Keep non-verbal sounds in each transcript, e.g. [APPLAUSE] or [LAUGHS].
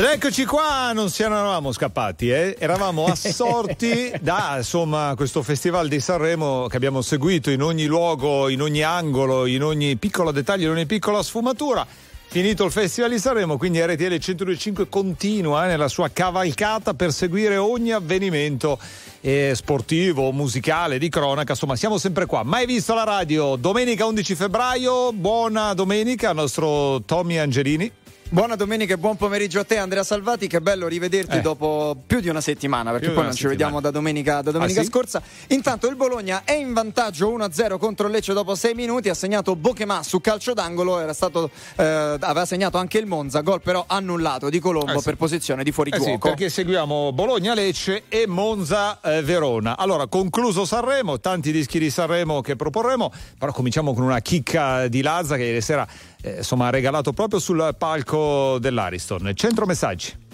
Ed eccoci qua, non si eravamo scappati, eh? eravamo [LAUGHS] assorti da insomma, questo festival di Sanremo che abbiamo seguito in ogni luogo, in ogni angolo, in ogni piccolo dettaglio, in ogni piccola sfumatura. Finito il Festival di Sanremo, quindi RTL 125 continua eh, nella sua cavalcata per seguire ogni avvenimento eh, sportivo, musicale, di cronaca, insomma siamo sempre qua. Mai visto la radio? Domenica 11 febbraio, buona domenica al nostro Tommy Angelini. Buona domenica e buon pomeriggio a te Andrea Salvati, che bello rivederti eh. dopo più di una settimana, perché più poi non ci vediamo da domenica, da domenica ah, scorsa. Sì? Intanto il Bologna è in vantaggio 1-0 contro il Lecce dopo 6 minuti, ha segnato Bokemà su calcio d'angolo, stato, eh, aveva segnato anche il Monza, gol però annullato di Colombo eh sì. per posizione di fuori eh gioco. Sì, perché seguiamo Bologna-Lecce e Monza-Verona. allora, concluso Sanremo, tanti dischi di Sanremo che proporremo, però cominciamo con una chicca di Lazza che ieri sera eh, insomma, ha regalato proprio sul palco dell'Ariston. Centro messaggi.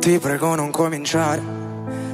Ti prego non cominciare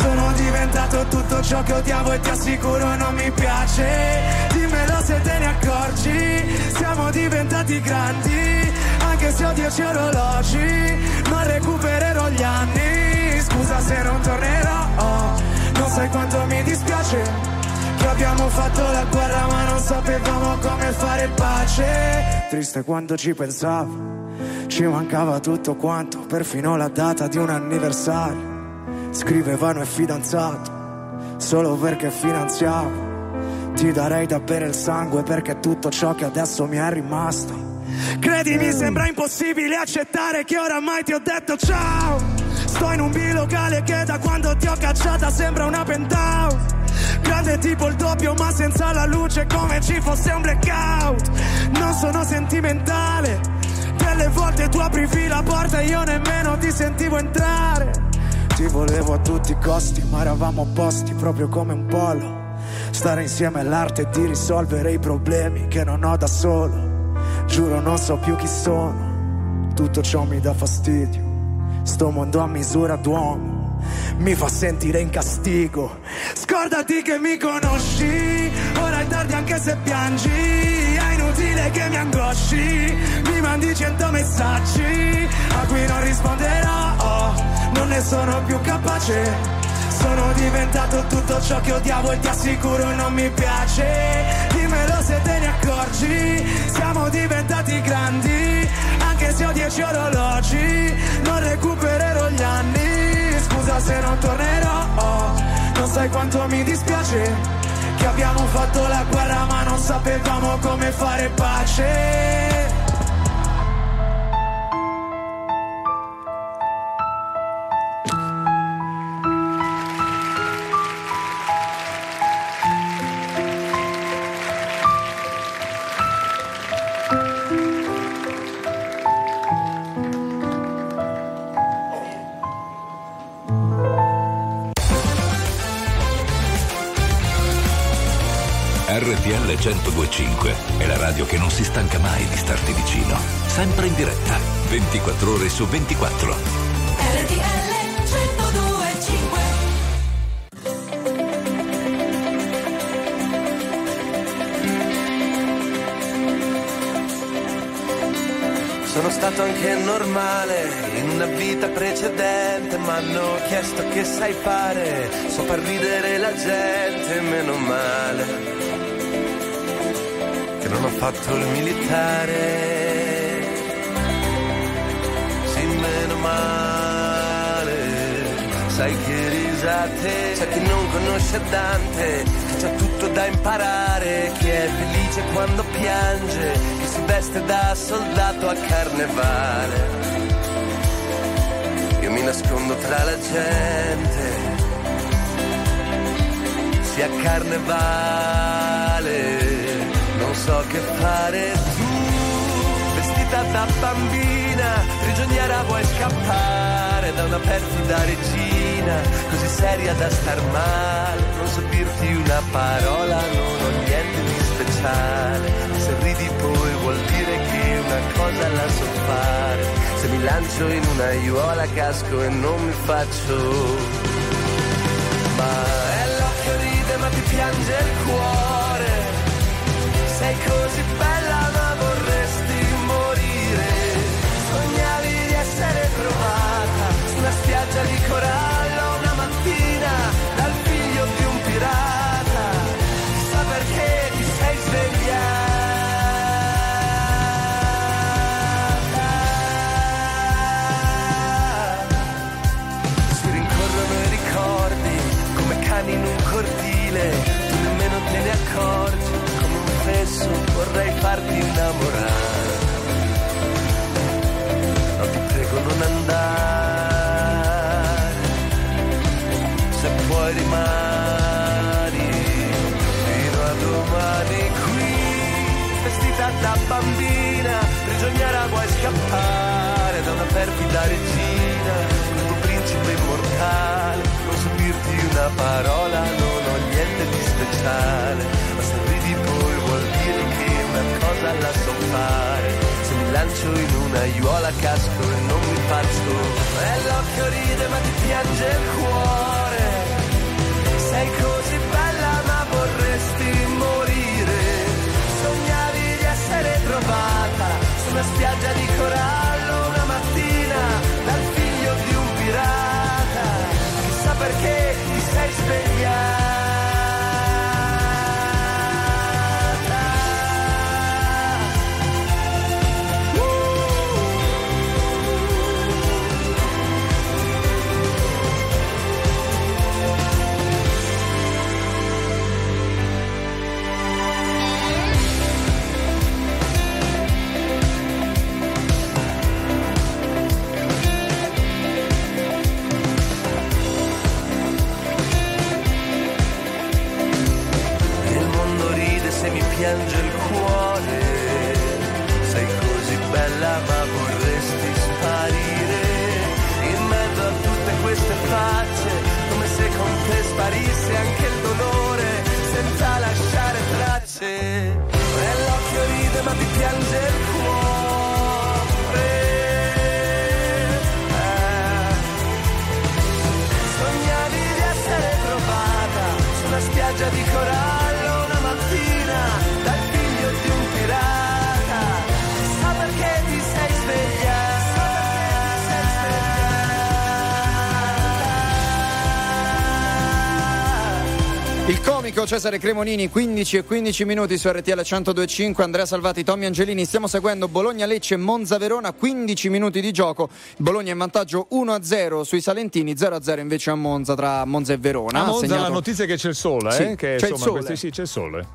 sono diventato tutto ciò che odiavo e ti assicuro non mi piace. Dimmelo se te ne accorgi Siamo diventati grandi Anche se ho dieci orologi Ma recupererò gli anni. Scusa se non tornerò Non sai quanto mi dispiace Che abbiamo fatto la guerra ma non sapevamo come fare pace. Triste quando ci pensavo ci mancava tutto quanto, perfino la data di un anniversario Scrivevano è fidanzato, solo perché finanziavo. Ti darei da bere il sangue perché tutto ciò che adesso mi è rimasto. Credimi, sembra impossibile accettare che oramai ti ho detto ciao. Sto in un bilocale che da quando ti ho cacciata sembra una penthouse. Grande tipo il doppio ma senza la luce come ci fosse un blackout. Non sono sentimentale. Delle volte tu aprivi la porta e io nemmeno ti sentivo entrare. Ti volevo a tutti i costi, ma eravamo opposti proprio come un polo. Stare insieme all'arte di risolvere i problemi che non ho da solo. Giuro non so più chi sono, tutto ciò mi dà fastidio. Sto mondo a misura d'uomo mi fa sentire in castigo. Scordati che mi conosci, ora è tardi anche se piangi. È inutile che mi angosci, mi mandi cento messaggi a cui non risponderò non ne sono più capace. Sono diventato tutto ciò che odiavo e ti assicuro non mi piace. Dimmelo se te ne accorgi, siamo diventati grandi, anche se ho dieci orologi, non recupererò gli anni. Scusa se non tornerò, non sai quanto mi dispiace. Che abbiamo fatto la guerra ma non sapevamo come fare pace RTL 1025 è la radio che non si stanca mai di starti vicino. Sempre in diretta, 24 ore su 24. RTL 1025 Sono stato anche normale in una vita precedente, ma hanno chiesto che sai fare, so far ridere la gente, meno male, non ho fatto il militare, sì, meno male, sai che risate, c'è chi non conosce Dante, che c'ha tutto da imparare, chi è felice quando piange si veste da soldato a carnevale. Io mi nascondo tra la gente, sia carnevale, non so che fare tu, vestita da bambina, prigioniera vuoi scappare da una perfida regina, così seria da star male, non so dirti una parola, non ho niente di speciale se ridi poi vuol dire che una cosa la so fare. Se mi lancio in una aiuola casco e non mi faccio. Ma è l'occhio ride ma ti piange il cuore. In un cortile, tu nemmeno te ne accorgi, un fesso vorrei farti innamorare. No, ti prego non andare, se puoi rimani fino a domani qui, vestita da bambina, prigioniera vuoi scappare da una perfida regina, con tuo principe immortale. Dirti una parola, non ho niente di speciale, cosa la so fare. Se mi lancio in una aiuola casco e non mi faccio, e l'occhio ride ma ti piange il cuore. Sei così bella ma vorresti morire. Sognavi di essere trovata su una spiaggia di corallo queste facce, come se con te sparisse anche il dolore, senza lasciare tracce. E l'occhio ride ma ti piange Il comico Cesare Cremonini, 15 e 15 minuti su RTL 1025, Andrea Salvati, Tommy Angelini. Stiamo seguendo Bologna-Lecce, Monza-Verona, 15 minuti di gioco. Bologna in vantaggio 1-0 sui Salentini, 0-0 invece a Monza tra Monza e Verona. A Monza Segnato- la notizia è che c'è il sole, Sì, eh? che, c'è il insomma, sole. questi- sì, c'è il sole.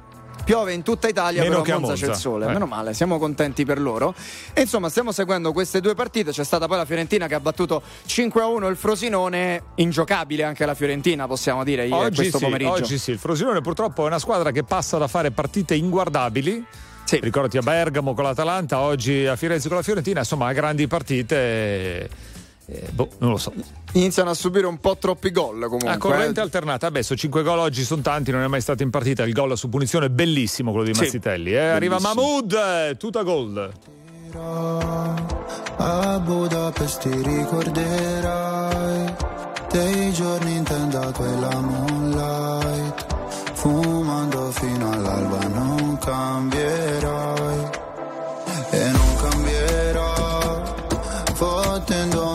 Piove in tutta Italia, Meno però a a Monza, c'è il Monza. sole. Eh. Meno male, siamo contenti per loro. E insomma, stiamo seguendo queste due partite. C'è stata poi la Fiorentina che ha battuto 5-1 il Frosinone. Ingiocabile anche la Fiorentina, possiamo dire, Oggi questo sì, pomeriggio. oggi sì, il Frosinone purtroppo è una squadra che passa da fare partite inguardabili. Sì. Ricordati a Bergamo con l'Atalanta, oggi a Firenze con la Fiorentina, insomma, grandi partite. Eh, boh, non lo so. Iniziano a subire un po' troppi gol comunque. A corrente eh. alternata, adesso 5 gol oggi sono tanti, non è mai stato in partita. Il gol su punizione bellissimo quello di sì. Mazzitelli. Eh? Arriva Mahmood, tutta gol. A Budapest ti ricorderai dei giorni in tenda quella moonlight fumando fino all'alba non cambierai e non cambierò fottendomi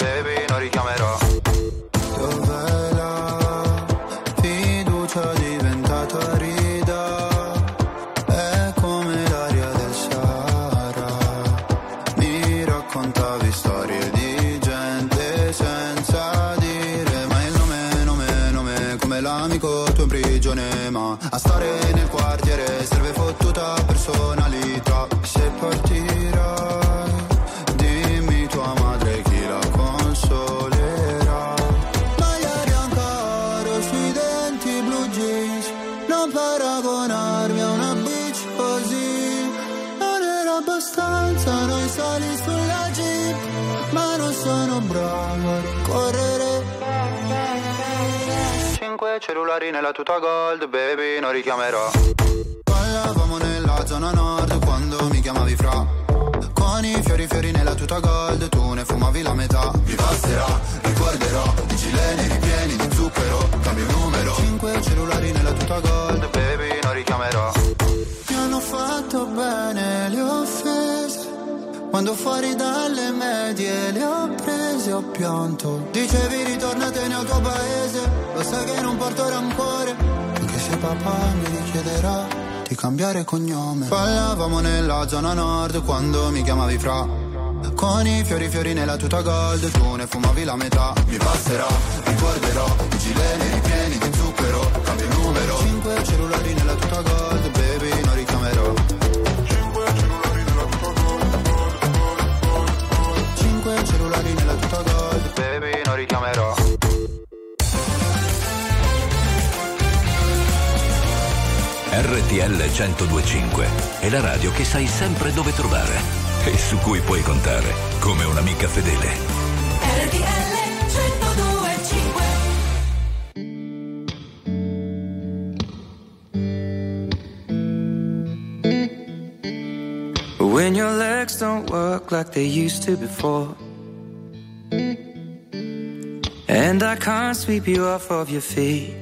personalità. Se partirai dimmi tua madre chi la consolerà. Magliare ancora sui denti blu jeans Non paragonarmi a una bitch così. Non era abbastanza noi sali sulla jeep Ma non sono bravo a correre. Cellulari nella tuta gold Baby non richiamerò. Ballavamo nella zona nord Quando mi chiamavi fra. Con i fiori fiori nella tuta gold Tu ne fumavi la metà. Mi passerà, ricorderò I gileni ripieni di zucchero Cambio numero. Cinque cellulari nella tuta gold Baby non richiamerò. Mi hanno fatto bene le offese. Quando fuori dalle medie le ho prese ho pianto. Dicevi ritornatene al tuo paese Lo sai che non porto rancore Anche se papà mi richiederà Di cambiare cognome. Ballavamo nella zona nord Quando mi chiamavi fra. Con i fiori fiori nella tuta gold Tu ne fumavi la metà. Mi passerà, ricorderò I gileni ripieni di zucchero Cambio il numero. Cinque cellulari nella tuta gold Baby non richiamerò. Cinque cellulari nella tuta gold Baby non richiamerò RTL 1025 è la radio che sai sempre dove trovare e su cui puoi contare come un'amica fedele. RTL 1025 When your legs don't work like they used to before. And I can't sweep you off of your feet.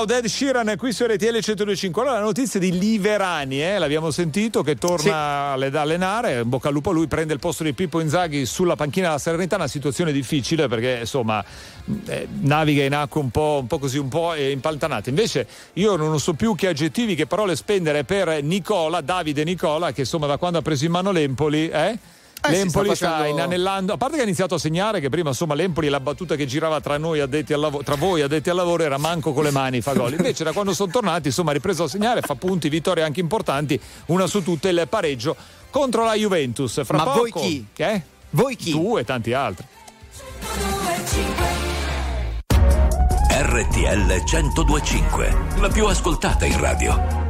Loud, Ed Sheeran qui su RTL 125. Allora la notizia di Liverani, eh, l'abbiamo sentito, che torna alle- ad allenare, in bocca al lupo a lui, prende il posto di Pippo Inzaghi sulla panchina della Salernitana, una situazione difficile perché insomma eh, naviga in acqua un po', un po' così, un po' impaltanata. Invece io non so più che aggettivi, che parole spendere per Nicola, Davide Nicola, che insomma da quando ha preso in mano l'Empoli, eh? Eh L'Empoli sta sta, facendo- inanellando, a parte che ha iniziato a segnare, che prima insomma l'Empoli la battuta che girava tra noi addetti al lavoro, tra voi addetti al lavoro era manco con le mani fa gol. Invece da quando sono tornati insomma ha ripreso a segnare, fa punti, vittorie anche importanti, una su tutte il pareggio contro la Juventus. Fra Ma poco, voi chi? Che è? Voi chi? Tu e tanti altri. RTL 1025, la più ascoltata in radio.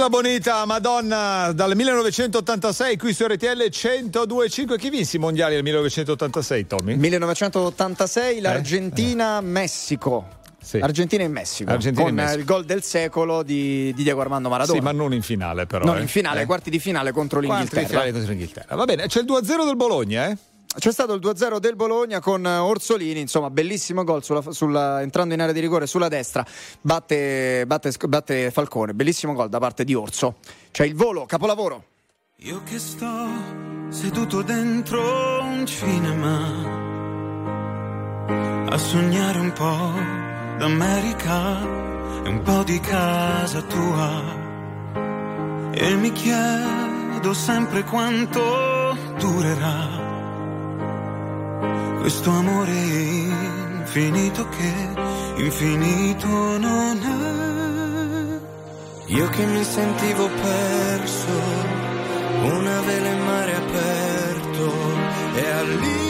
Isla Bonita, Madonna, dal 1986 qui su RTL 1025. Chi vinse i mondiali nel 1986, Tommy? 1986 l'Argentina-Messico. Sì. Argentina e Messico. Argentina con eh, Messico. il gol del secolo di, di Diego Armando Maradona. Sì, ma non in finale però. non eh. in finale, Eh. quarti di finale contro Quarti di l'Inghilterra. finale contro l'Inghilterra. Va bene, c'è il 2-0 del Bologna, eh? C'è stato il 2-0 del Bologna con eh, Orsolini, insomma, bellissimo gol sulla- sulla- entrando in area di rigore sulla destra, batte, batte- batte Falcone, bellissimo gol da parte di Orso. C'è il volo, capolavoro. Io che sto seduto dentro un cinema a sognare un po' d'America e un po' di casa tua e mi chiedo sempre quanto durerà questo amore infinito che infinito non è. Io che mi sentivo perso, una vela in mare aperto e all'improvviso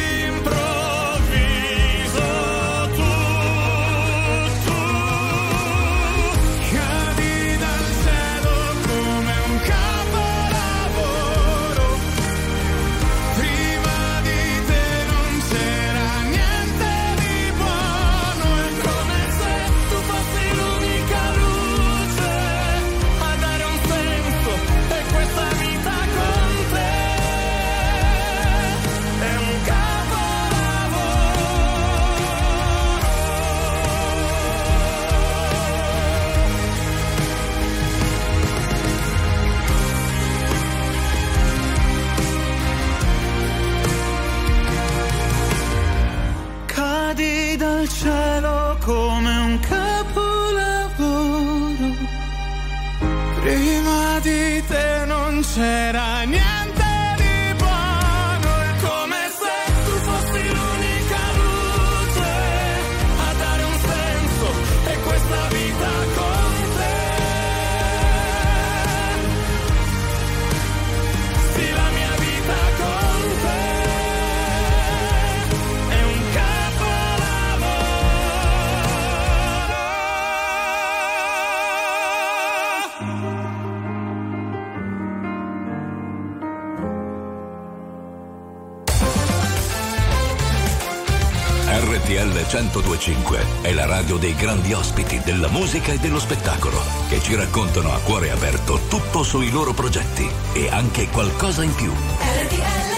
102.5 è la radio dei grandi ospiti della musica e dello spettacolo che ci raccontano a cuore aperto tutto sui loro progetti e anche qualcosa in più. RTL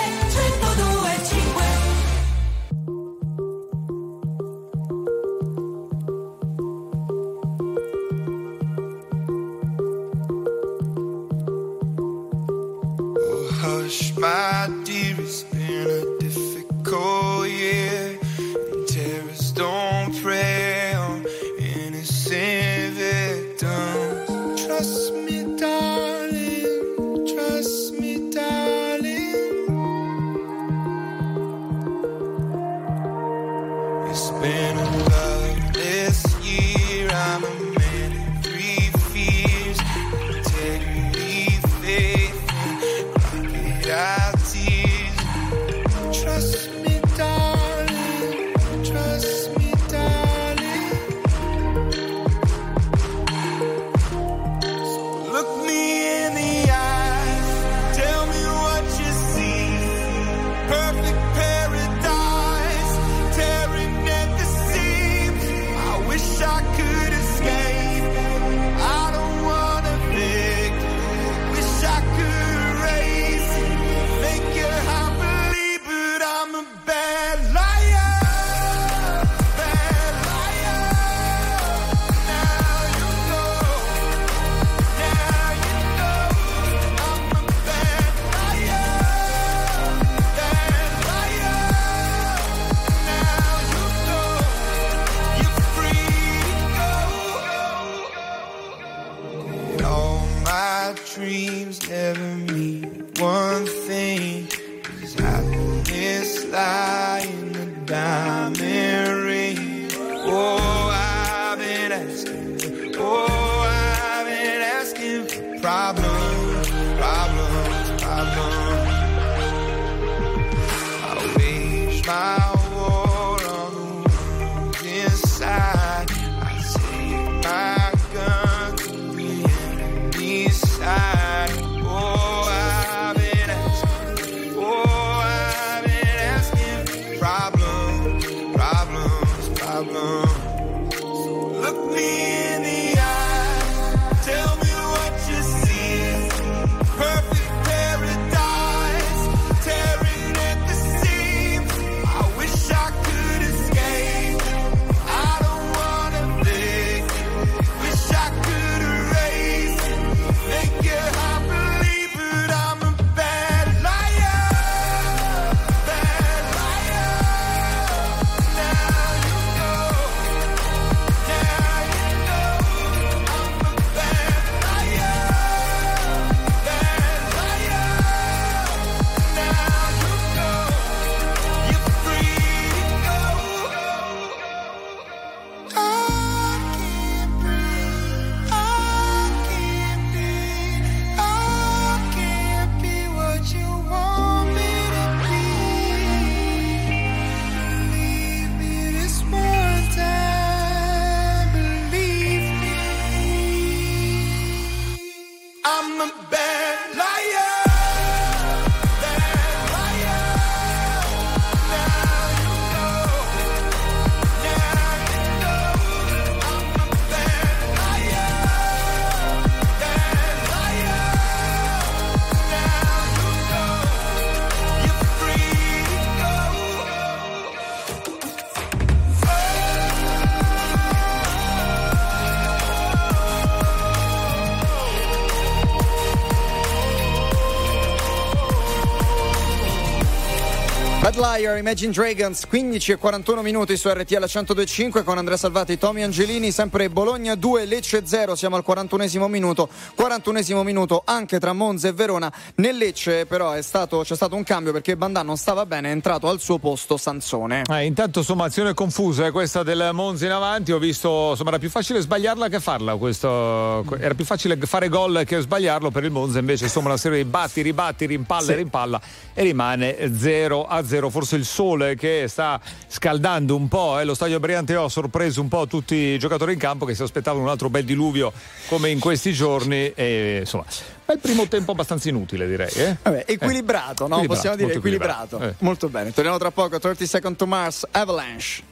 Liar, Imagine Dragons, 15 e 41 minuti su RTL 1025 con Andrea Salvati, Tommy Angelini, sempre Bologna 2, Lecce 0, siamo al 41 minuto, 41 minuto anche tra Monza e Verona. Nel Lecce però stato, c'è stato un cambio perché Bandà non stava bene, è entrato al suo posto Sansone. Eh, intanto insomma azione confusa, eh, questa del Monza in avanti, ho visto, insomma era più facile sbagliarla che farla, questo, era più facile fare gol che sbagliarlo per il Monza, invece insomma una serie di batti, ribatti, rimpalla, sì. rimpalla e rimane 0 a 0 0 forse il sole che sta scaldando un po', eh. lo stadio Briante ha sorpreso un po' tutti i giocatori in campo che si aspettavano un altro bel diluvio come in questi giorni e insomma bel primo tempo abbastanza inutile direi. Eh? Vabbè, equilibrato, eh. no? Equilibrato, Possiamo dire equilibrato. equilibrato. Eh. Molto bene, torniamo tra poco, 30 Second to Mars, Avalanche.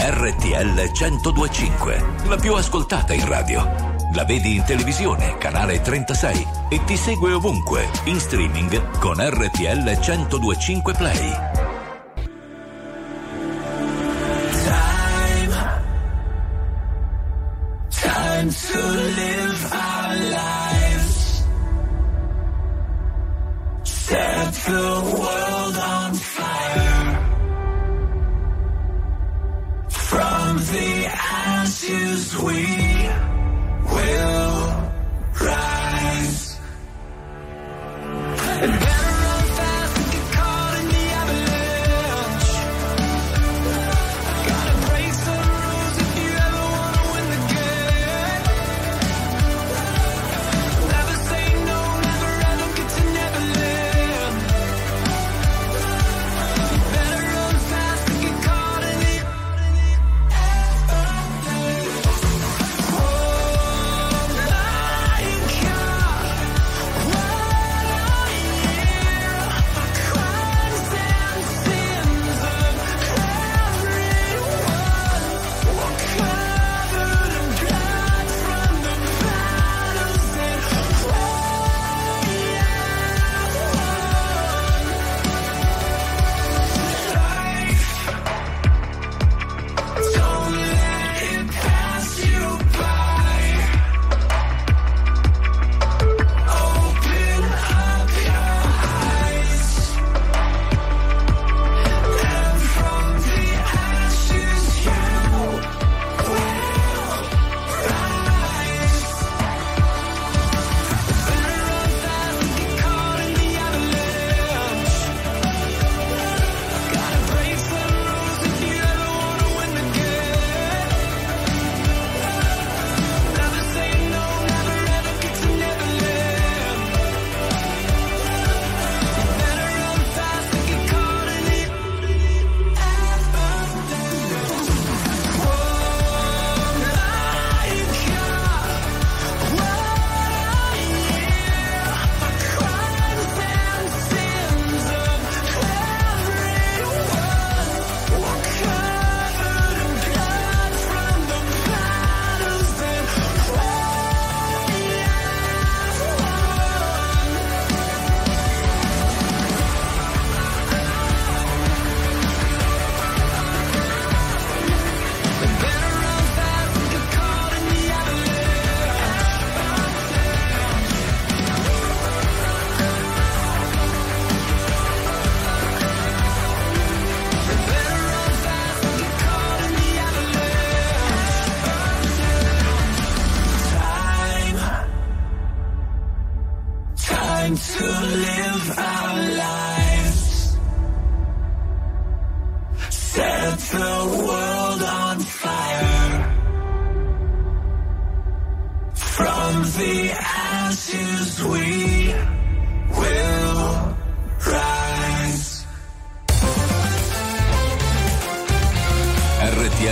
RTL 1025, la più ascoltata in radio. La vedi in televisione, canale 36 e ti segue ovunque, in streaming con RTL 1025 Play. Time, time to live our lives. Set the world on fire. From the ashes we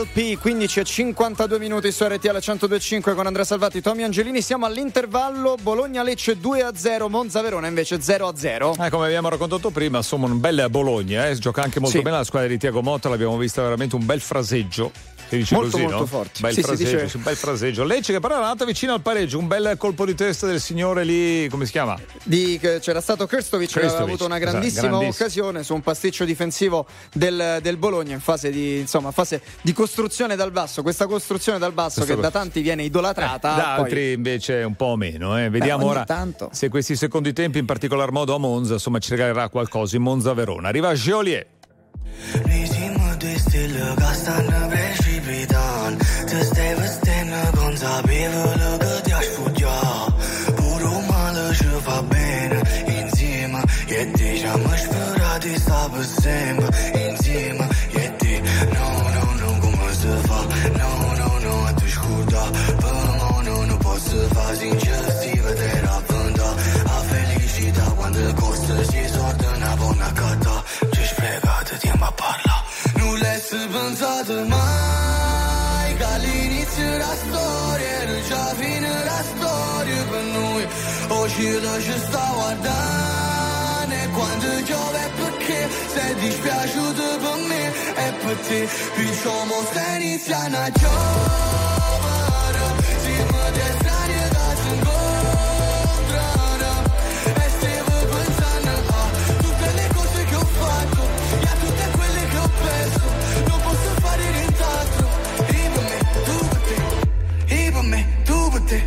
LP 15 e 52 minuti su RTL 1025 con Andrea Salvati, Tommy Angelini. Siamo all'intervallo Bologna-Lecce 2 a 0, Monza-Verona invece 0 a 0. Eh, come abbiamo raccontato prima, insomma, un bel Bologna, eh? gioca anche molto Sì. bene la squadra di Tiago Motta, l'abbiamo vista veramente un bel fraseggio. Si dice Molto, così, molto no? forte. Bel Sì, fraseggio, dice- sì, un bel fraseggio. Lecce che però era andata vicino al pareggio, un bel colpo di testa del signore lì, come si chiama? Di, c'era stato Krstovic che aveva avuto una esatto, grandissima grandissimo. occasione su un pasticcio difensivo del, del Bologna in fase di, insomma, fase di costruzione dal basso. Questa costruzione dal basso Questa che co- da tanti viene idolatrata. da poi- altri invece un po' meno. eh. Vediamo ogni ora tanto. se questi secondi tempi, in particolar modo a Monza, insomma, ci regalerà qualcosa in Monza-Verona. Arriva Joliet. Rizimul Astăzi te vestene gonzabilă că te-aș futea Purumală și va bine Intimă e deja mă șpăra de sabă sembă Intimă e de No, no, no, cum o să fac? No, no, no, atunci cu da Pă, no, no, nu pot să fac. Sincer, stivă de rapânda A felicita quando costă și soartă N-a bona cata. Ce-și plecat, tiemba parla Nu le-ai săbânzat mai noi Uscita ci sta guardando E quando piove perché sei dispiaciuto per me E per te Diciamo stai iniziando a giovere Siamo dei strani da si incontrano E stavo pensando a tutte le cose che ho fatto E a tutte quelle che ho perso Non posso fare nient'altro E per me, tu per te E per me, tu per te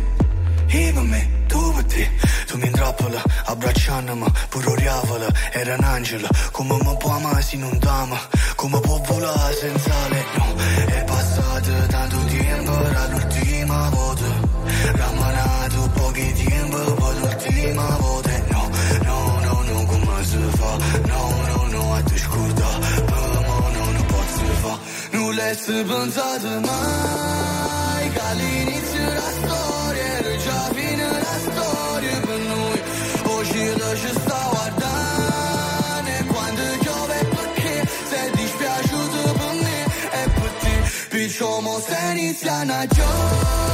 E per me, te Tu mi intrappola, abbracciandomi Pure oriavola, era un angelo Come mi può amare se non t'ama Come può volare senza lei No, è passato tanto tempo Era l'ultima volta Ramanato pochi tempo Poi l'ultima volta No, no, no, no, come si fa? No, no, no, a te scorda Per no, non posso fa Non l'hai pensato mai Che all'inizio como Ceniciana yo.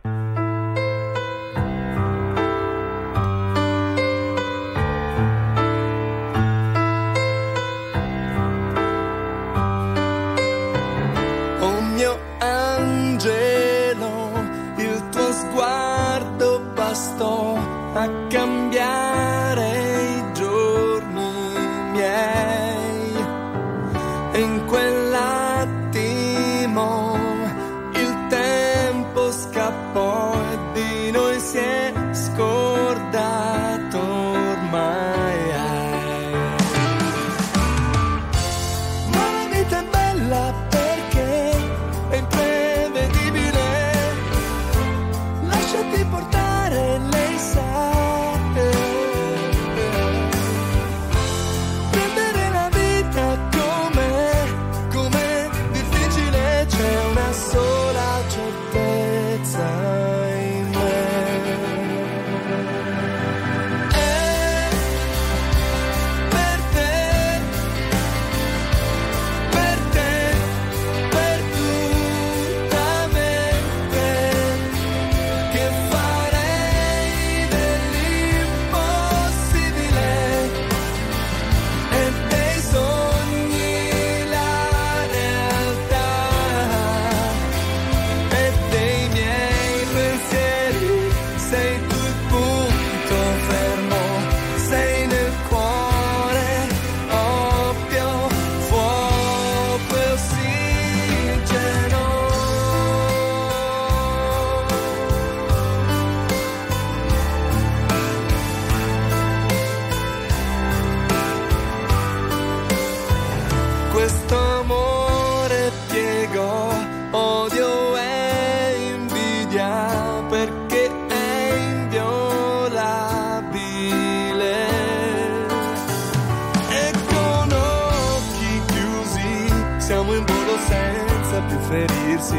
se.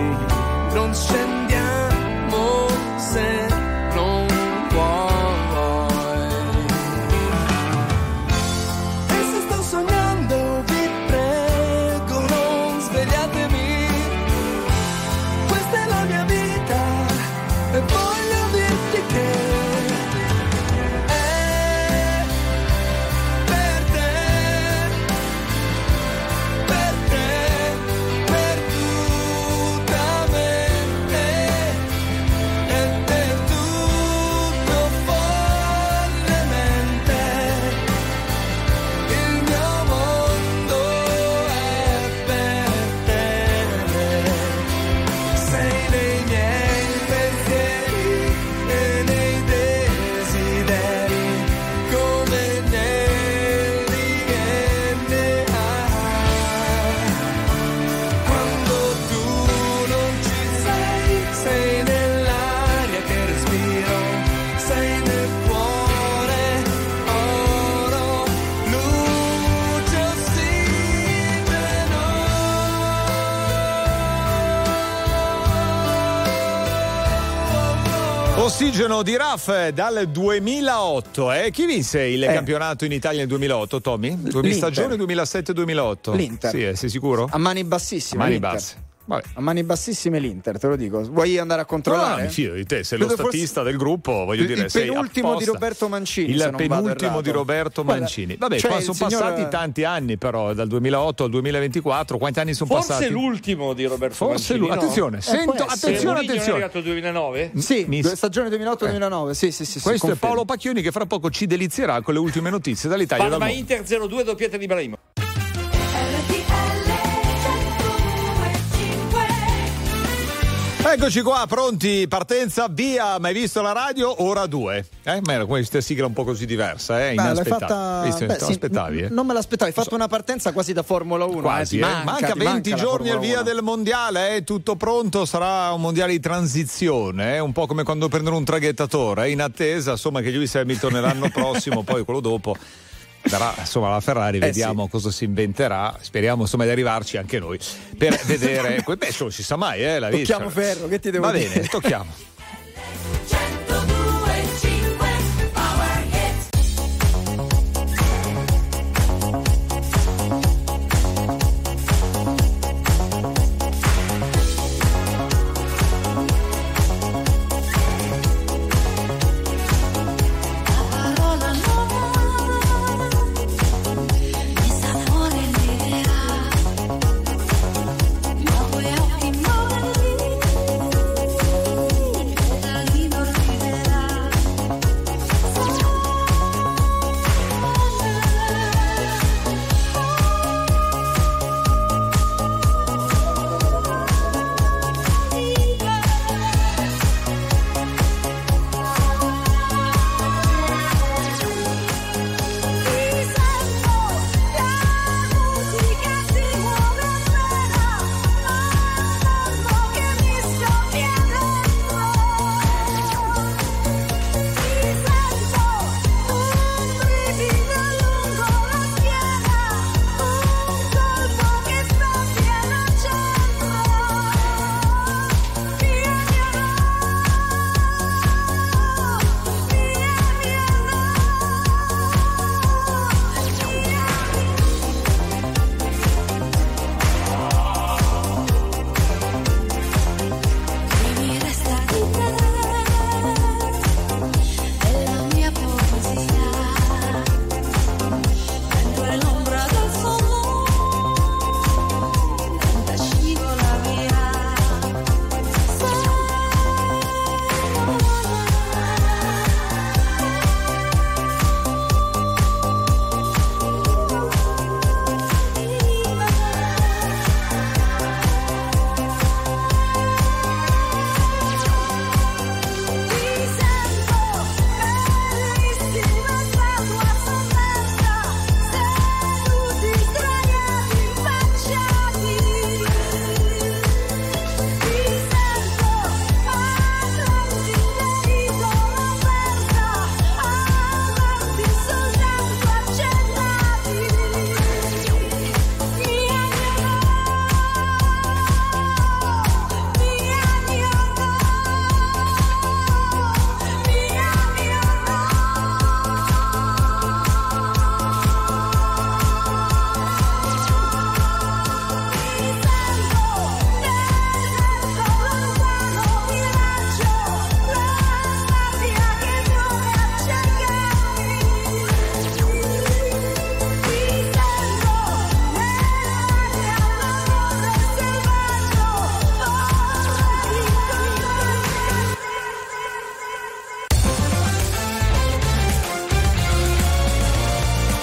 Non Ossigeno di Raff dal 2008. Eh? Chi vinse il Eh. campionato in Italia nel 2008, Tommy? Due L'Inter. stagione 2007-2008. L'Inter. Sì, eh, sei sicuro? A mani bassissime. Mani l'Inter. basse. Vabbè. A mani bassissime l'Inter, te lo dico. Vuoi andare a No, controllare? mi fido di te, sei lo Credo forse- statista del gruppo, voglio il- dire, il sei penultimo apposta. di Roberto Mancini, Il penultimo di Roberto Guarda, Mancini. Vabbè, cioè qua sono signor- passati tanti anni però, dal 2008 al 2024, quanti anni sono Forse passati? l'ultimo di Roberto Forse Mancini, lui, no? attenzione, Eh, sento. Se attenzione, è attenzione. arrivato nel 2009? Sì, Mi- stagione 2008-2009. Sì, sì, sì. sì, Questo è. Paolo Pacchioni che fra poco ci delizierà con le ultime notizie dall'Italia e dal. Inter 0-2 doppietta di Ibrahimo. Eccoci qua, pronti, partenza, via. Mai visto la radio? Ora due. Eh? Ma era questa sigla un po' così diversa, eh? Beh, l'hai Inaspettata. fatta... Visto, beh, te sì, l'aspettavi, eh? Non me l'aspettavi, hai fatto una partenza quasi da Formula 1. Quasi, eh, eh. ti manca, manca, ti 20 manca giorni al via 1. del mondiale, è tutto pronto, sarà un mondiale di transizione, eh? un po' come quando prendono un traghettatore, eh? in attesa insomma che Lewis Hamilton l'anno prossimo, poi quello dopo darà insomma la Ferrari, Eh, vediamo cosa si inventerà, speriamo insomma di arrivarci anche noi per vedere, [LAUGHS] beh insomma si sa mai, eh, la vista. Tocchiamo ferro, che ti devo Va dire? bene, tocchiamo.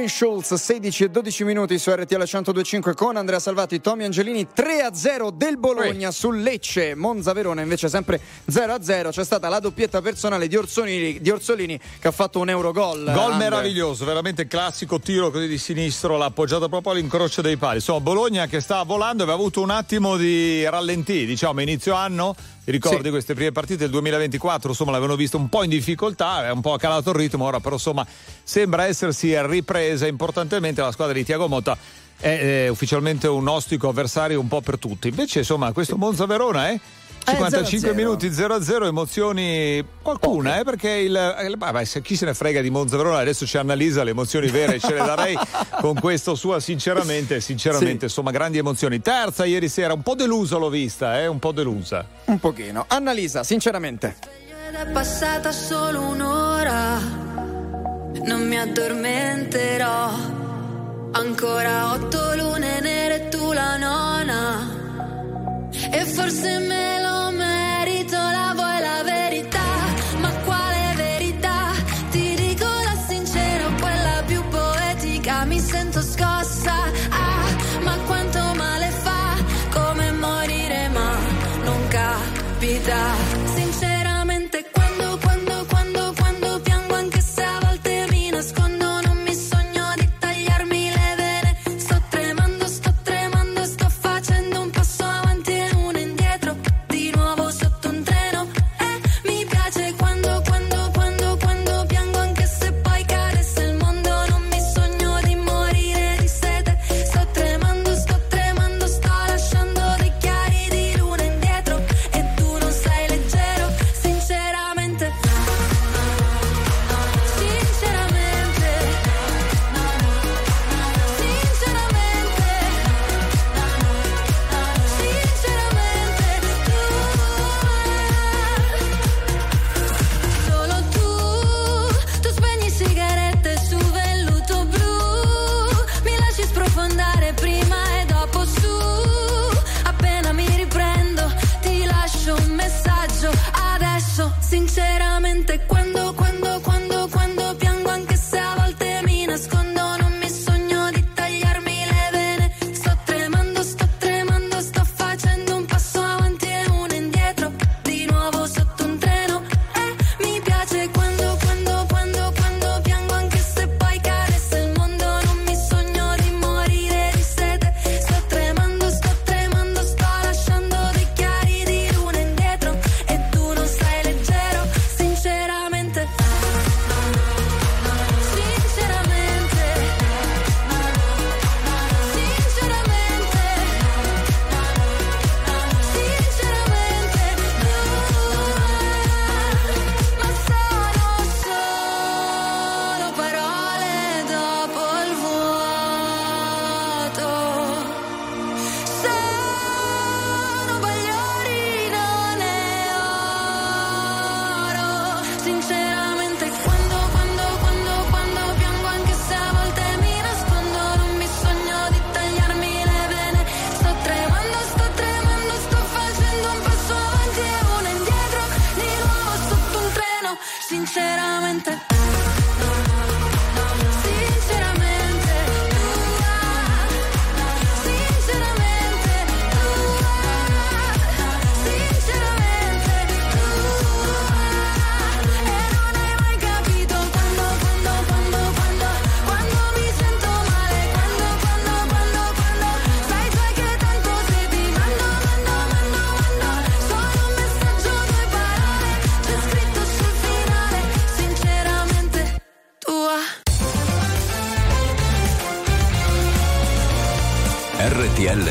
Robin Schulz, 16 e 12 minuti su RTL 1025 con Andrea Salvati, Tommy Angelini, 3 a 0 del Bologna sul Lecce, Monza Verona invece sempre 0 a 0. C'è stata la doppietta personale di Orsolini, di Orsolini che ha fatto un Eurogol. Gol Andre. meraviglioso, veramente classico tiro così di sinistro, l'ha appoggiato proprio all'incrocio dei pali. Insomma, Bologna che sta volando aveva avuto un attimo di rallentì, diciamo, inizio anno. Ricordi Sì. queste prime partite del 2024? Insomma, l'avevano visto un po' in difficoltà, è un po' calato il ritmo, ora però insomma sembra essersi ripresa importantemente la squadra di Tiago Motta. È eh, ufficialmente un ostico avversario un po' per tutti. Invece, insomma, questo Monza Verona è 55 0-0. minuti 0-0, emozioni qualcuna, eh, perché il, eh, vabbè, se- chi se ne frega di Monza Verona adesso ci analizza le emozioni vere, ce le darei [LAUGHS] con questo sua sinceramente, sinceramente, insomma, grandi emozioni. Terza ieri sera, un po' delusa l'ho vista, eh, un po' delusa. Un pochino. Annalisa, sinceramente. Ed è passata solo un'ora, non mi addormenterò. Ancora otto lune nere e tu la nona. E forse me lo merito, la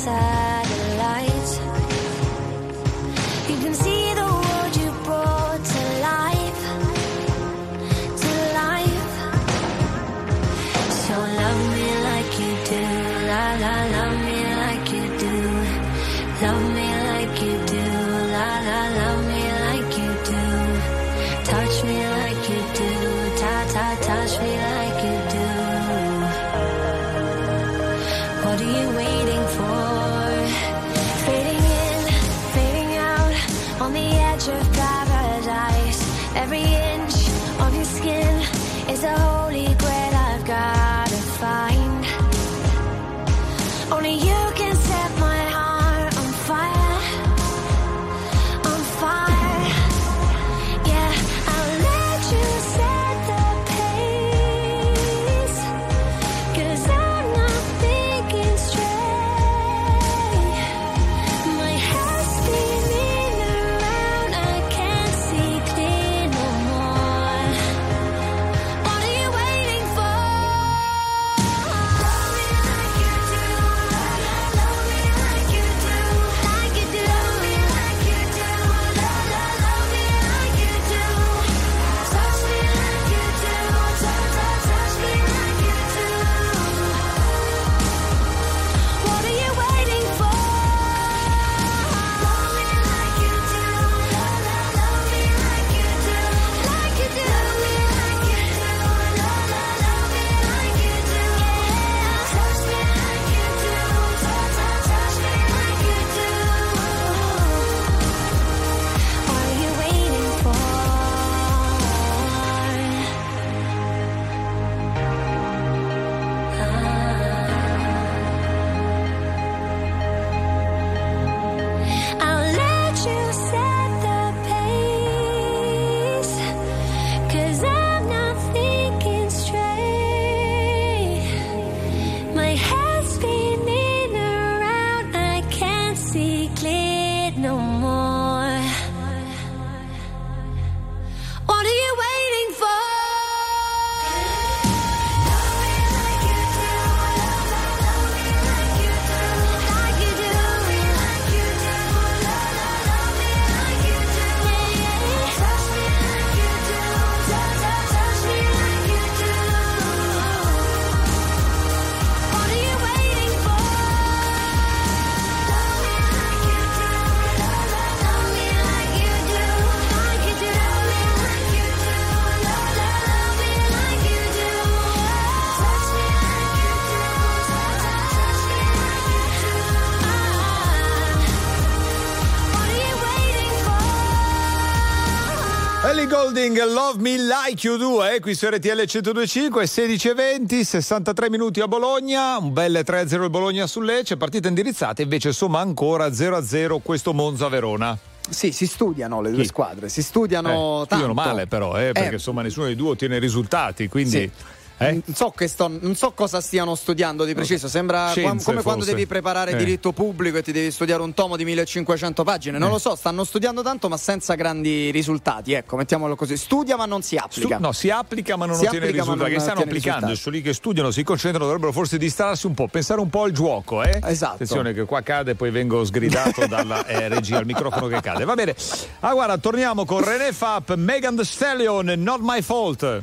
side. Holding Love Me Like You 2 eh, qui su RTL 1025 16:20 63 minuti a Bologna un bel 3-0 il Bologna su Lecce partita indirizzata invece somma ancora 0-0 questo Monza Verona sì, si studiano le due Chi? squadre, si studiano eh, tanto. Studiano male però, eh, perché eh. insomma nessuno dei due ottiene risultati, quindi... Sì. Eh? Non, so che sto- non so cosa stiano studiando di preciso. Sembra Scienze, come quando forse. devi preparare Eh. diritto pubblico e ti devi studiare un tomo di 1500 pagine. Non Eh. lo so, stanno studiando tanto, ma senza grandi risultati. Ecco, mettiamolo così. Studia, ma non si Stu- applica. no, si applica ma non Si ottiene risultati. non Che stanno applicando, risultati. sono lì che studiano, si concentrano, dovrebbero forse distrarsi un po', pensare un po' al gioco, eh? Esatto. Attenzione che qua cade e poi vengo sgridato [LAUGHS] dalla eh, regia, il microfono che cade. Va bene. Ah, guarda, torniamo con René Fap, Megan The Stallion, Not My Fault.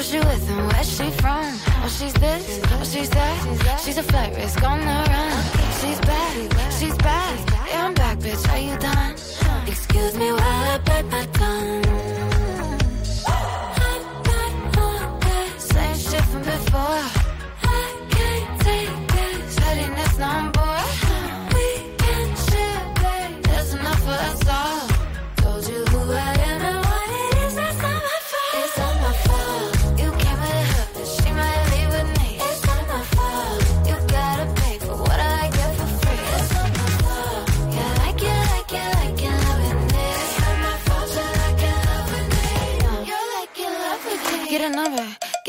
Who she with and where she from? Oh, she's this, oh, she's that. She's a flight risk on the run. She's back, she's back. Yeah, I'm back, bitch. Are you done? Excuse me while I bite my tongue. I'm not okay. Same shit from before. I can't take it. Setting this number.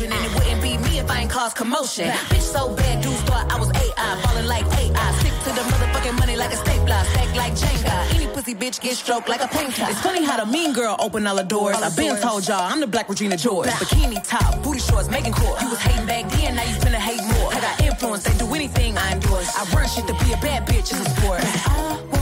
And it wouldn't be me if I ain't cause commotion. Bitch so bad, dudes thought I was AI, falling like AI. Stick to the motherfucking money like a stapler, stack like Jenga. Any pussy bitch get stroked like a painter. It's funny how the mean girl open all the doors. I've been told y'all I'm the black Regina George. Bikini top, booty shorts, making court. You was hating back then, now you finna hate more. I got influence, they do anything I endorse. I run shit to be a bad bitch is a sport. I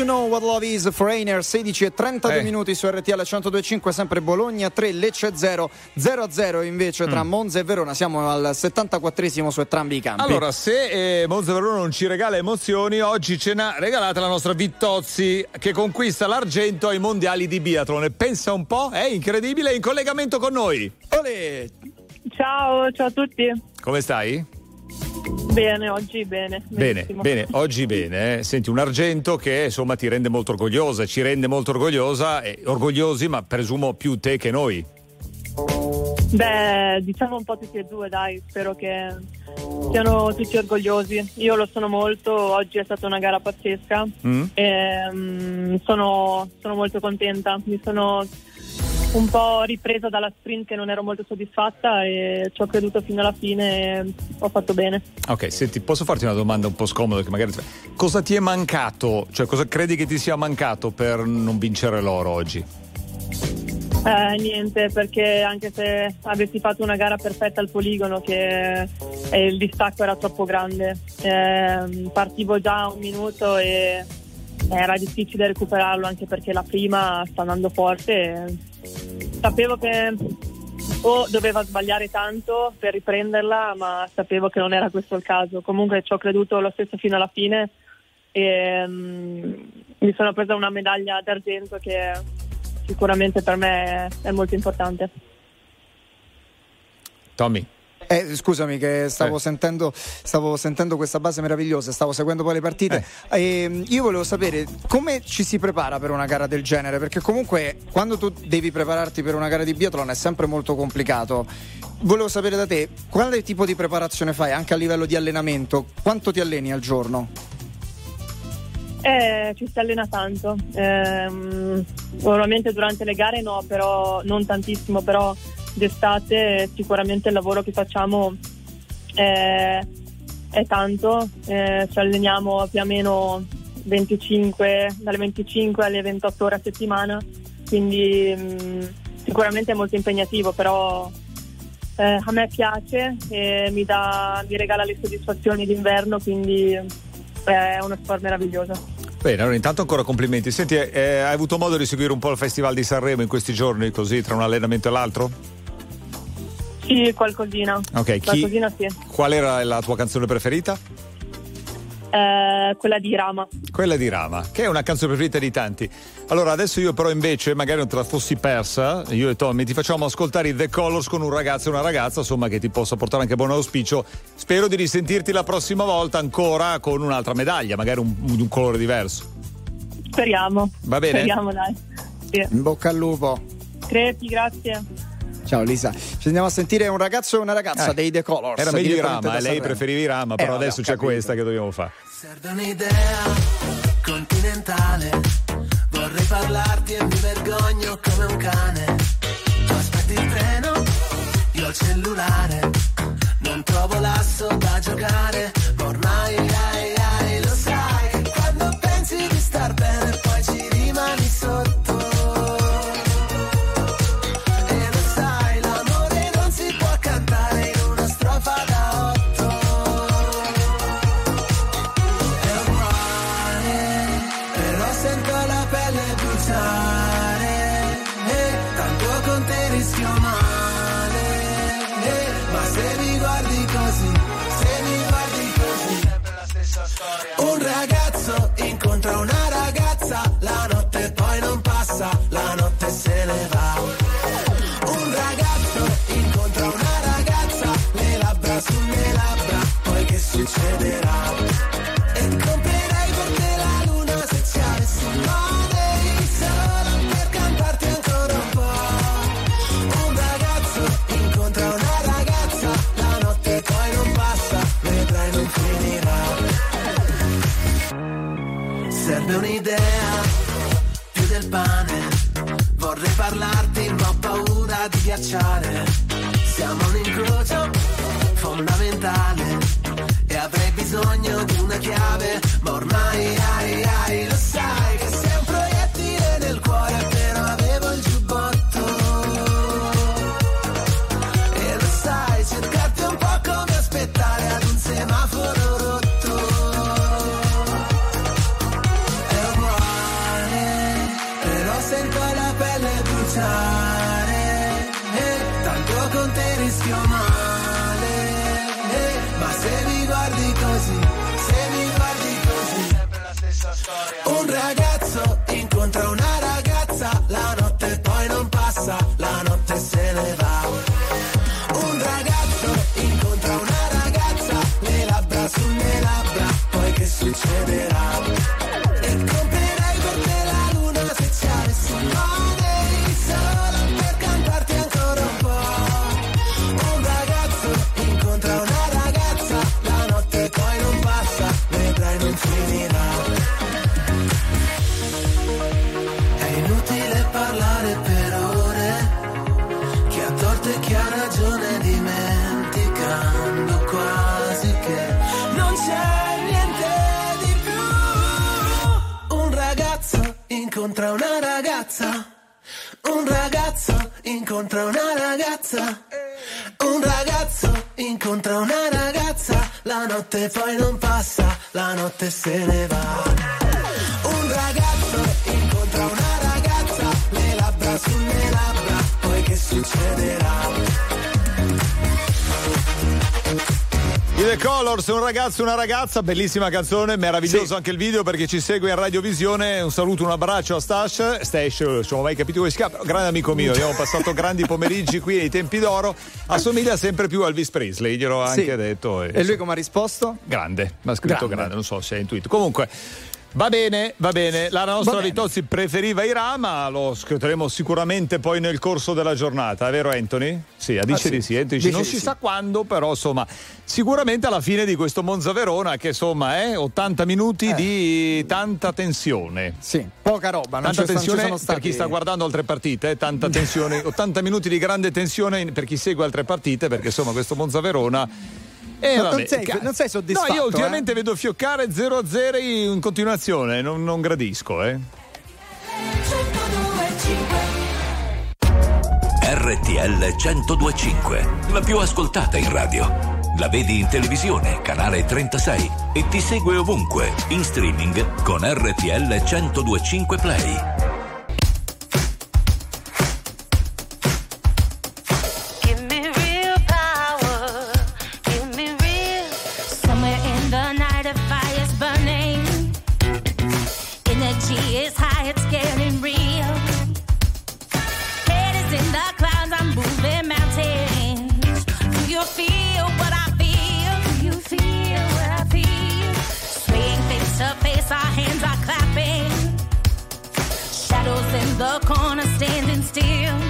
To know what love is for Rainer 16 e 32 Eh. minuti su RTL 1025 sempre Bologna 3 Lecce 0 0 0 invece tra Monza e Verona siamo al 74esimo su entrambi i campi Allora, se eh, Monza Verona non ci regala emozioni, oggi ce n'ha regalata la nostra Vittozzi che conquista l'argento ai mondiali di biathlon. E pensa un po', è incredibile, è in collegamento con noi. Olè! Ciao, ciao a tutti. Come stai? Bene, oggi bene. Bene, bene, oggi bene. eh. Senti, un argento che insomma ti rende molto orgogliosa, ci rende molto orgogliosa, e orgogliosi, ma presumo più te che noi. Beh, diciamo un po' tutti e due, dai, spero che siano tutti orgogliosi. Io lo sono molto, oggi è stata una gara pazzesca Mm? e mm, sono, sono molto contenta. Mi sono un po' ripresa dalla sprint che non ero molto soddisfatta e ci ho creduto fino alla fine e ho fatto bene. Ok, senti, posso farti una domanda un po' scomoda che magari... Cosa ti è mancato? Cioè, cosa credi che ti sia mancato per non vincere l'oro oggi? Eh, niente, perché anche se avessi fatto una gara perfetta al poligono, che eh, il distacco era troppo grande, ehm, partivo già un minuto e era difficile recuperarlo anche perché la prima sta andando forte. Sapevo che o doveva sbagliare tanto per riprenderla, ma sapevo che non era questo il caso. Comunque ci ho creduto lo stesso fino alla fine e mm, mi sono presa una medaglia d'argento che sicuramente per me è molto importante. Tommy. Eh, scusami che stavo, Eh. sentendo, stavo sentendo questa base meravigliosa, stavo seguendo poi le partite. Ehm, io volevo sapere come ci si prepara per una gara del genere, perché comunque quando tu devi prepararti per una gara di biathlon è sempre molto complicato. Volevo sapere da te quale tipo di preparazione fai anche a livello di allenamento, quanto ti alleni al giorno? Eh, ci si allena tanto. Ehm, normalmente durante le gare no, però non tantissimo, però d'estate sicuramente il lavoro che facciamo è, è tanto. Eh, ci alleniamo più o meno 25, dalle 25 alle 28 ore a settimana, quindi mm, sicuramente è molto impegnativo, però eh, a me piace e mi, dà, mi regala le soddisfazioni d'inverno, quindi è uno sport meraviglioso. Bene, allora intanto ancora complimenti. Senti, eh, hai avuto modo di seguire un po' il Festival di Sanremo in questi giorni, così tra un allenamento e l'altro? Sì, qualcosina. Ok, chi- Qualcosina sì. Qual era la tua canzone preferita? Eh, quella di Rama. Quella di Rama, che è una canzone preferita di tanti. Allora, adesso io però invece, magari non te la fossi persa, io e Tommy ti facciamo ascoltare i The Colors con un ragazzo e una ragazza, insomma, che ti possa portare anche buon auspicio. Spero di risentirti la prossima volta ancora con un'altra medaglia, magari un, di un colore diverso. Speriamo. Va bene? Speriamo, dai. Sì. In bocca al lupo. Crepi, grazie. Ciao Lisa, ci andiamo a sentire un ragazzo e una ragazza Eh, dei The Colors. Era meglio di direttamente Rama, eh, lei Sanremo. preferivi Rama, Eh, però vabbè, adesso c'è capito. questa che dobbiamo fare. Serve un'idea continentale. Vorrei parlarti e mi vergogno come un cane. Tu aspetti il treno, io il cellulare. Non trovo l'asso da giocare. Ma ormai ai, ragazzo e una ragazza, bellissima canzone, meraviglioso anche il video per chi ci segue in radiovisione. Un saluto, un abbraccio a Stash. Stash, non ho mai capito come si chiama, grande amico mio, abbiamo passato grandi pomeriggi qui ai tempi d'oro. Assomiglia sempre più a Elvis Presley, gliel'ho Sì. anche detto. E lui come ha risposto? Grande, mi ha scritto grande. Grande. non so se è intuito. Comunque. Va bene, va bene. La nostra bene. Vitozzi preferiva Ira, ma lo ascolteremo sicuramente poi nel corso della giornata, è vero Anthony? Sì, dice Ah, sì. di sì. Anthony dice, non si sì. sa quando, però insomma, sicuramente alla fine di questo Monza Verona, che insomma è 80 minuti di tanta tensione. Eh. Sì, poca roba, non Tanta tensione sono stati- per chi sta guardando altre partite, eh, tanta tensione, [LAUGHS] 80 minuti di grande tensione per chi segue altre partite, perché insomma questo Monza Verona. Eh, Non- non vabbè, sei- ca- non sei soddisfatto, No, io ultimamente eh? vedo fioccare 0-0 in continuazione, non, non gradisco, eh. RTL 1025, la più ascoltata in radio. La vedi in televisione, canale 36 e ti segue ovunque, in streaming con RTL 1025 Play. The corner, standing still.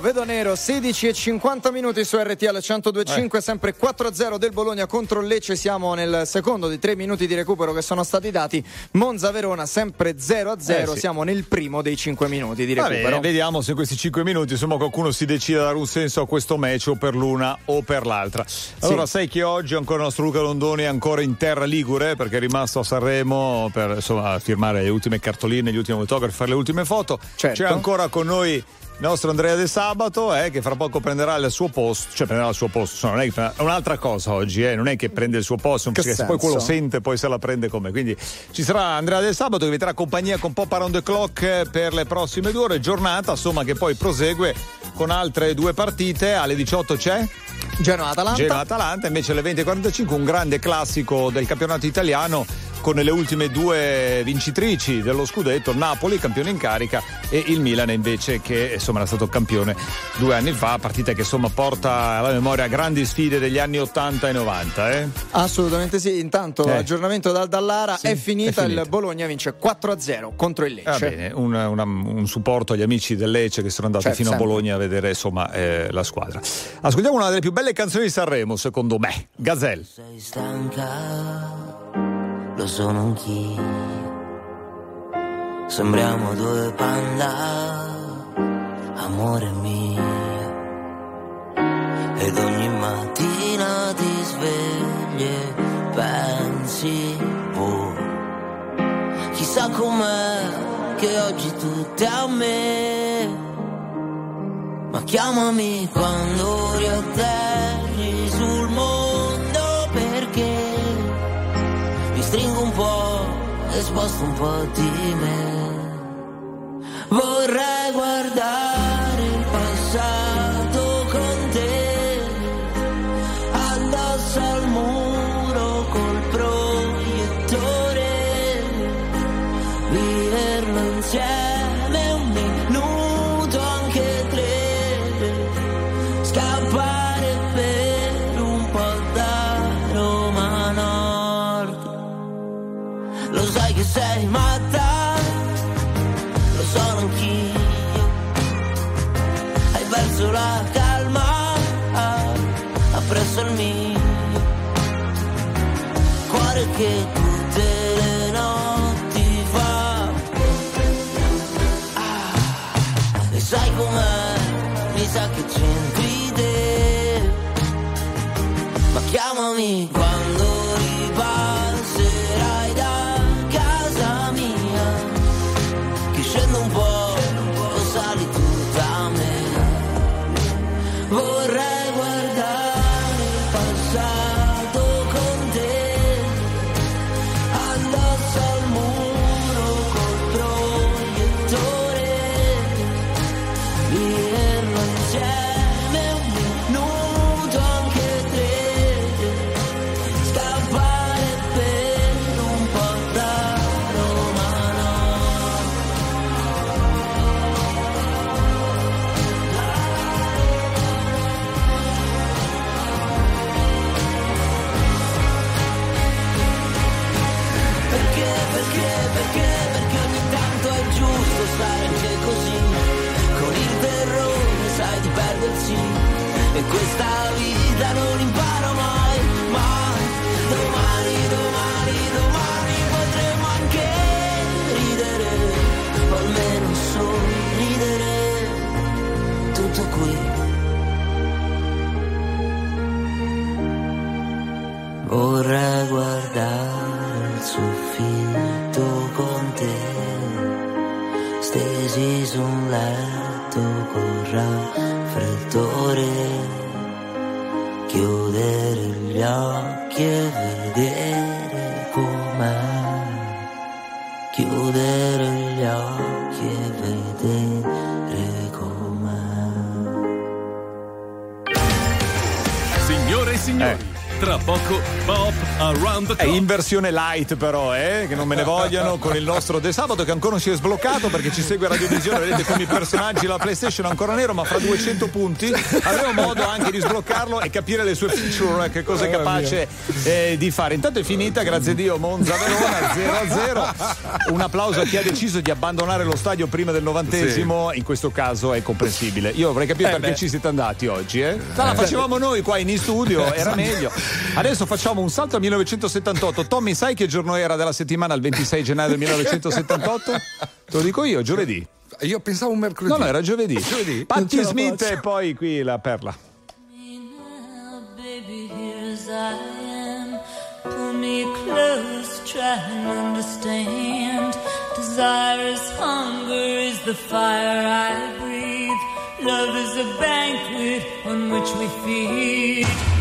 vedo nero, 16 e 50 minuti su RTL 1025, sempre 4-0 del Bologna contro Lecce, siamo nel secondo di tre minuti di recupero che sono stati dati, Monza-Verona sempre 0-0, Eh sì. siamo nel primo dei 5 minuti di recupero. bene, vediamo se in questi 5 minuti insomma qualcuno si decide a dare un senso a questo match o per l'una o per l'altra. Allora sai che oggi ancora il nostro Luca Londoni è ancora in terra ligure perché è rimasto a Sanremo per insomma firmare le ultime cartoline, gli ultimi autografi, fare le ultime foto. Certo. C'è ancora con noi il nostro Andrea De Sabato eh, che fra poco prenderà il suo posto, cioè prenderà il suo posto, non è, che- è un'altra cosa oggi, eh, non è che prende il suo posto, Che perché se poi quello sente poi se la prende come. Quindi ci sarà Andrea Del Sabato che vi terrà compagnia con Pop Around the Clock eh, per le prossime due ore, giornata insomma che poi prosegue con altre due partite, alle 18 c'è? Genoa-Atalanta. Genoa-Atalanta, invece alle 20.45 un grande classico del campionato italiano con le ultime due vincitrici dello scudetto, il Napoli campione in carica e il Milan invece che insomma era stato campione due anni fa, partita che insomma porta alla memoria grandi sfide degli anni 80 e 90. Eh? Assolutamente sì, intanto Eh. aggiornamento dal Dallara, Sì, è, finita, è finita. il Bologna vince 4-0 contro il Lecce. Va bene, un, una- un supporto agli amici del Lecce che sono andati Certo, fino a sempre. Bologna a vedere insomma eh, la squadra. Ascoltiamo una delle più belle canzoni di Sanremo, secondo me, Gazelle. Sei stanca, lo sono anch'io. Sembriamo due panda, amore mio. Ed ogni mattina ti svegli e pensi, boh, chissà com'è che oggi tutto è a me. Ma chiamami quando riatterri sul mondo e sposto un po' di me. Vorrei guardare sei matta, lo sono anch'io. Hai perso la calma, appresso il mio. Cuore che tutte le notti fa. Ah, e sai com'è? Mi sa che c'entri te. Ma chiamami quando Perché, perché, perché, ogni tanto è giusto stare anche così. Con il terrore sai di perdersi. E questa vita non imparo mai, mai. Domani, domani, domani potremo anche ridere. O almeno sorridere Tutto qui. Vorrei guardare il soffitto stesi su un letto con raffreddore, chiudere gli occhi e vedere com'è, chiudere gli occhi e vedere com'è. Signore e signori, tra poco the È Clock. in versione light però, eh, che non me ne vogliano con il nostro De Sabato che ancora non si è sbloccato perché ci segue Radiovisione, vedete come i personaggi la PlayStation è ancora nero, ma fra 200 punti avremo modo anche di sbloccarlo e capire le sue feature, che cosa è capace eh, di fare. Intanto è finita, grazie a Dio, Monza Verona 0-0. Un applauso a chi ha deciso di abbandonare lo stadio prima del novantesimo, in questo caso è comprensibile. Io vorrei capire Eh, perché beh. ci siete andati oggi, eh? La facevamo noi qua in studio, era meglio. Adesso facciamo un salto al 1978. Tommy, sai che giorno era della settimana il 26 gennaio del 1978? Te lo dico io, giovedì. Io pensavo un mercoledì. No, no, era giovedì. Giovedì? Patti Smith e poi qui la perla. Pull me close, try and understand. Desire is hunger, is the fire I breathe. Love is a banquet on which we feed.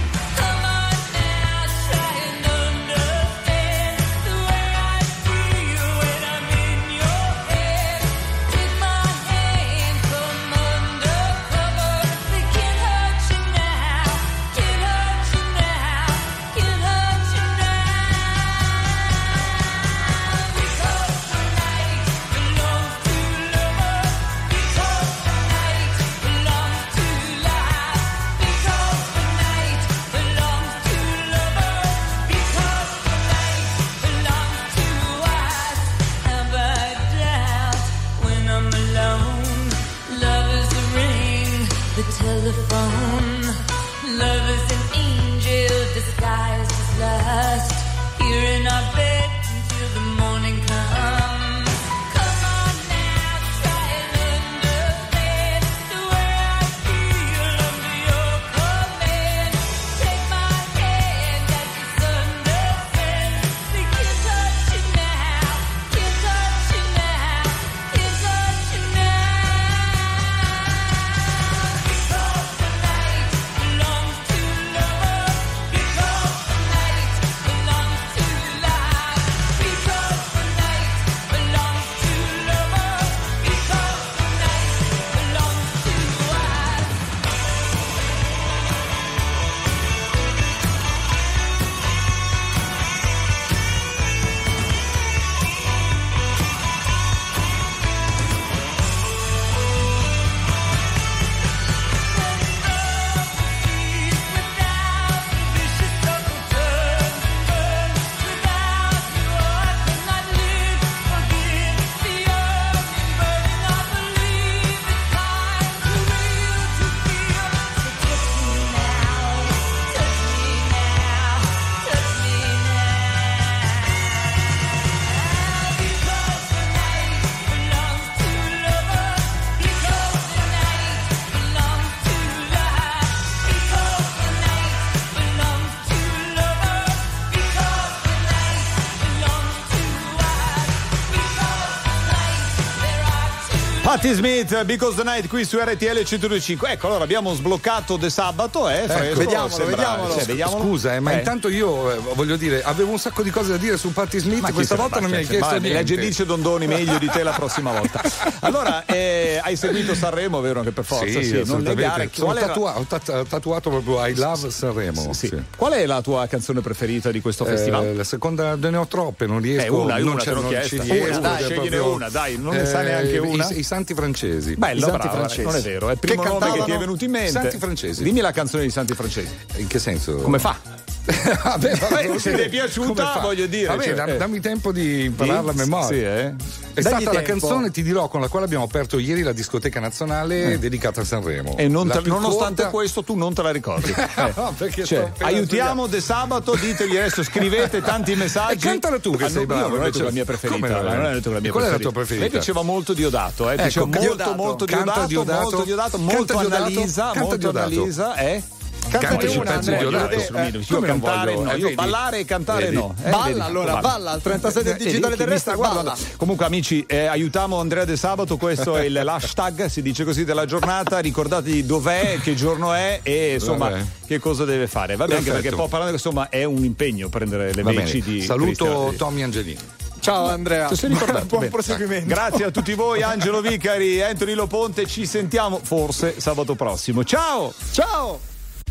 Patti Smith, Because the Night qui su RTL 125. Ecco, allora abbiamo sbloccato De Sabato, eh, fresco, vediamolo, sembra- vediamolo. cioè, vediamolo. Scusa, eh, ma Eh. intanto io eh, voglio dire, avevo un sacco di cose da dire su Patti Smith, Ma questa volta non mi hai chiesto niente. Legge Dice Dondoni meglio di te la prossima volta. [LAUGHS] Allora, eh, hai seguito Sanremo, vero? Che per forza, Sì, sì, non negare. Qual, era- tatua- ho tat- tatuato proprio I Love Sanremo. Sì. sì. Qual è la tua canzone preferita di questo Eh, festival? la seconda ne ho troppe, non riesco Eh, una, non una, non ci Una, riesco, dai, cioè scegliene una, dai, non ne sa neanche una? I, i Santi francesi. Bello, I Santi bravo, francesi. non è vero, è il primo Che nome che ti è venuto in mente. Santi francesi. Dimmi la canzone di Santi francesi. In che senso? Come fa? [LAUGHS] Vabbè, Vabbè, se ti è piaciuta, voglio dire, Vabbè, cioè, eh. dammi tempo di impararla a Sì? memoria. Sì, eh? È Dagli stata la tempo. canzone, ti dirò, con la quale abbiamo aperto ieri la discoteca nazionale dedicata a Sanremo. Eh. E non La te- nonostante corta- questo, tu non te la ricordi. [LAUGHS] Eh. No, perché Cioè, aiutiamo De Sabato, ditegli adesso, scrivete tanti [LAUGHS] messaggi. E cantala tu che Ah, sei bravo, Io non ho detto cioè, la mia preferita. non detto la mia Qual è la preferita. tua preferita? A me piaceva molto Diodato, eh. Ecco, piaceva molto, Diodato. molto Diodato, molto Diodato, molto Canta molto Diodato. Annalisa, eh? Cantate Cantaci una, un pezzo Andrea, di io te- Io cantare voglio- no, eh, io ballare e cantare Vedi? no. eh, Balla vedi? allora, balla al 36 del Vedi digitale chi mi terrestre, balla. Comunque amici, eh, aiutiamo Andrea De Sabato, questo è il- l'hashtag, si dice così, della giornata, ricordatevi dov'è, che giorno è e insomma Vabbè. che cosa deve fare. Va bene, anche perché poi parlando insomma è un impegno prendere le veci di Saluto Cristian. Tommy Angelini. Ciao Andrea. Ti sei ricordato? [LAUGHS] Buon Bene. proseguimento. Grazie a tutti voi, Angelo Vicari, Anthony Loponte, ci sentiamo forse sabato prossimo. Ciao! Ciao.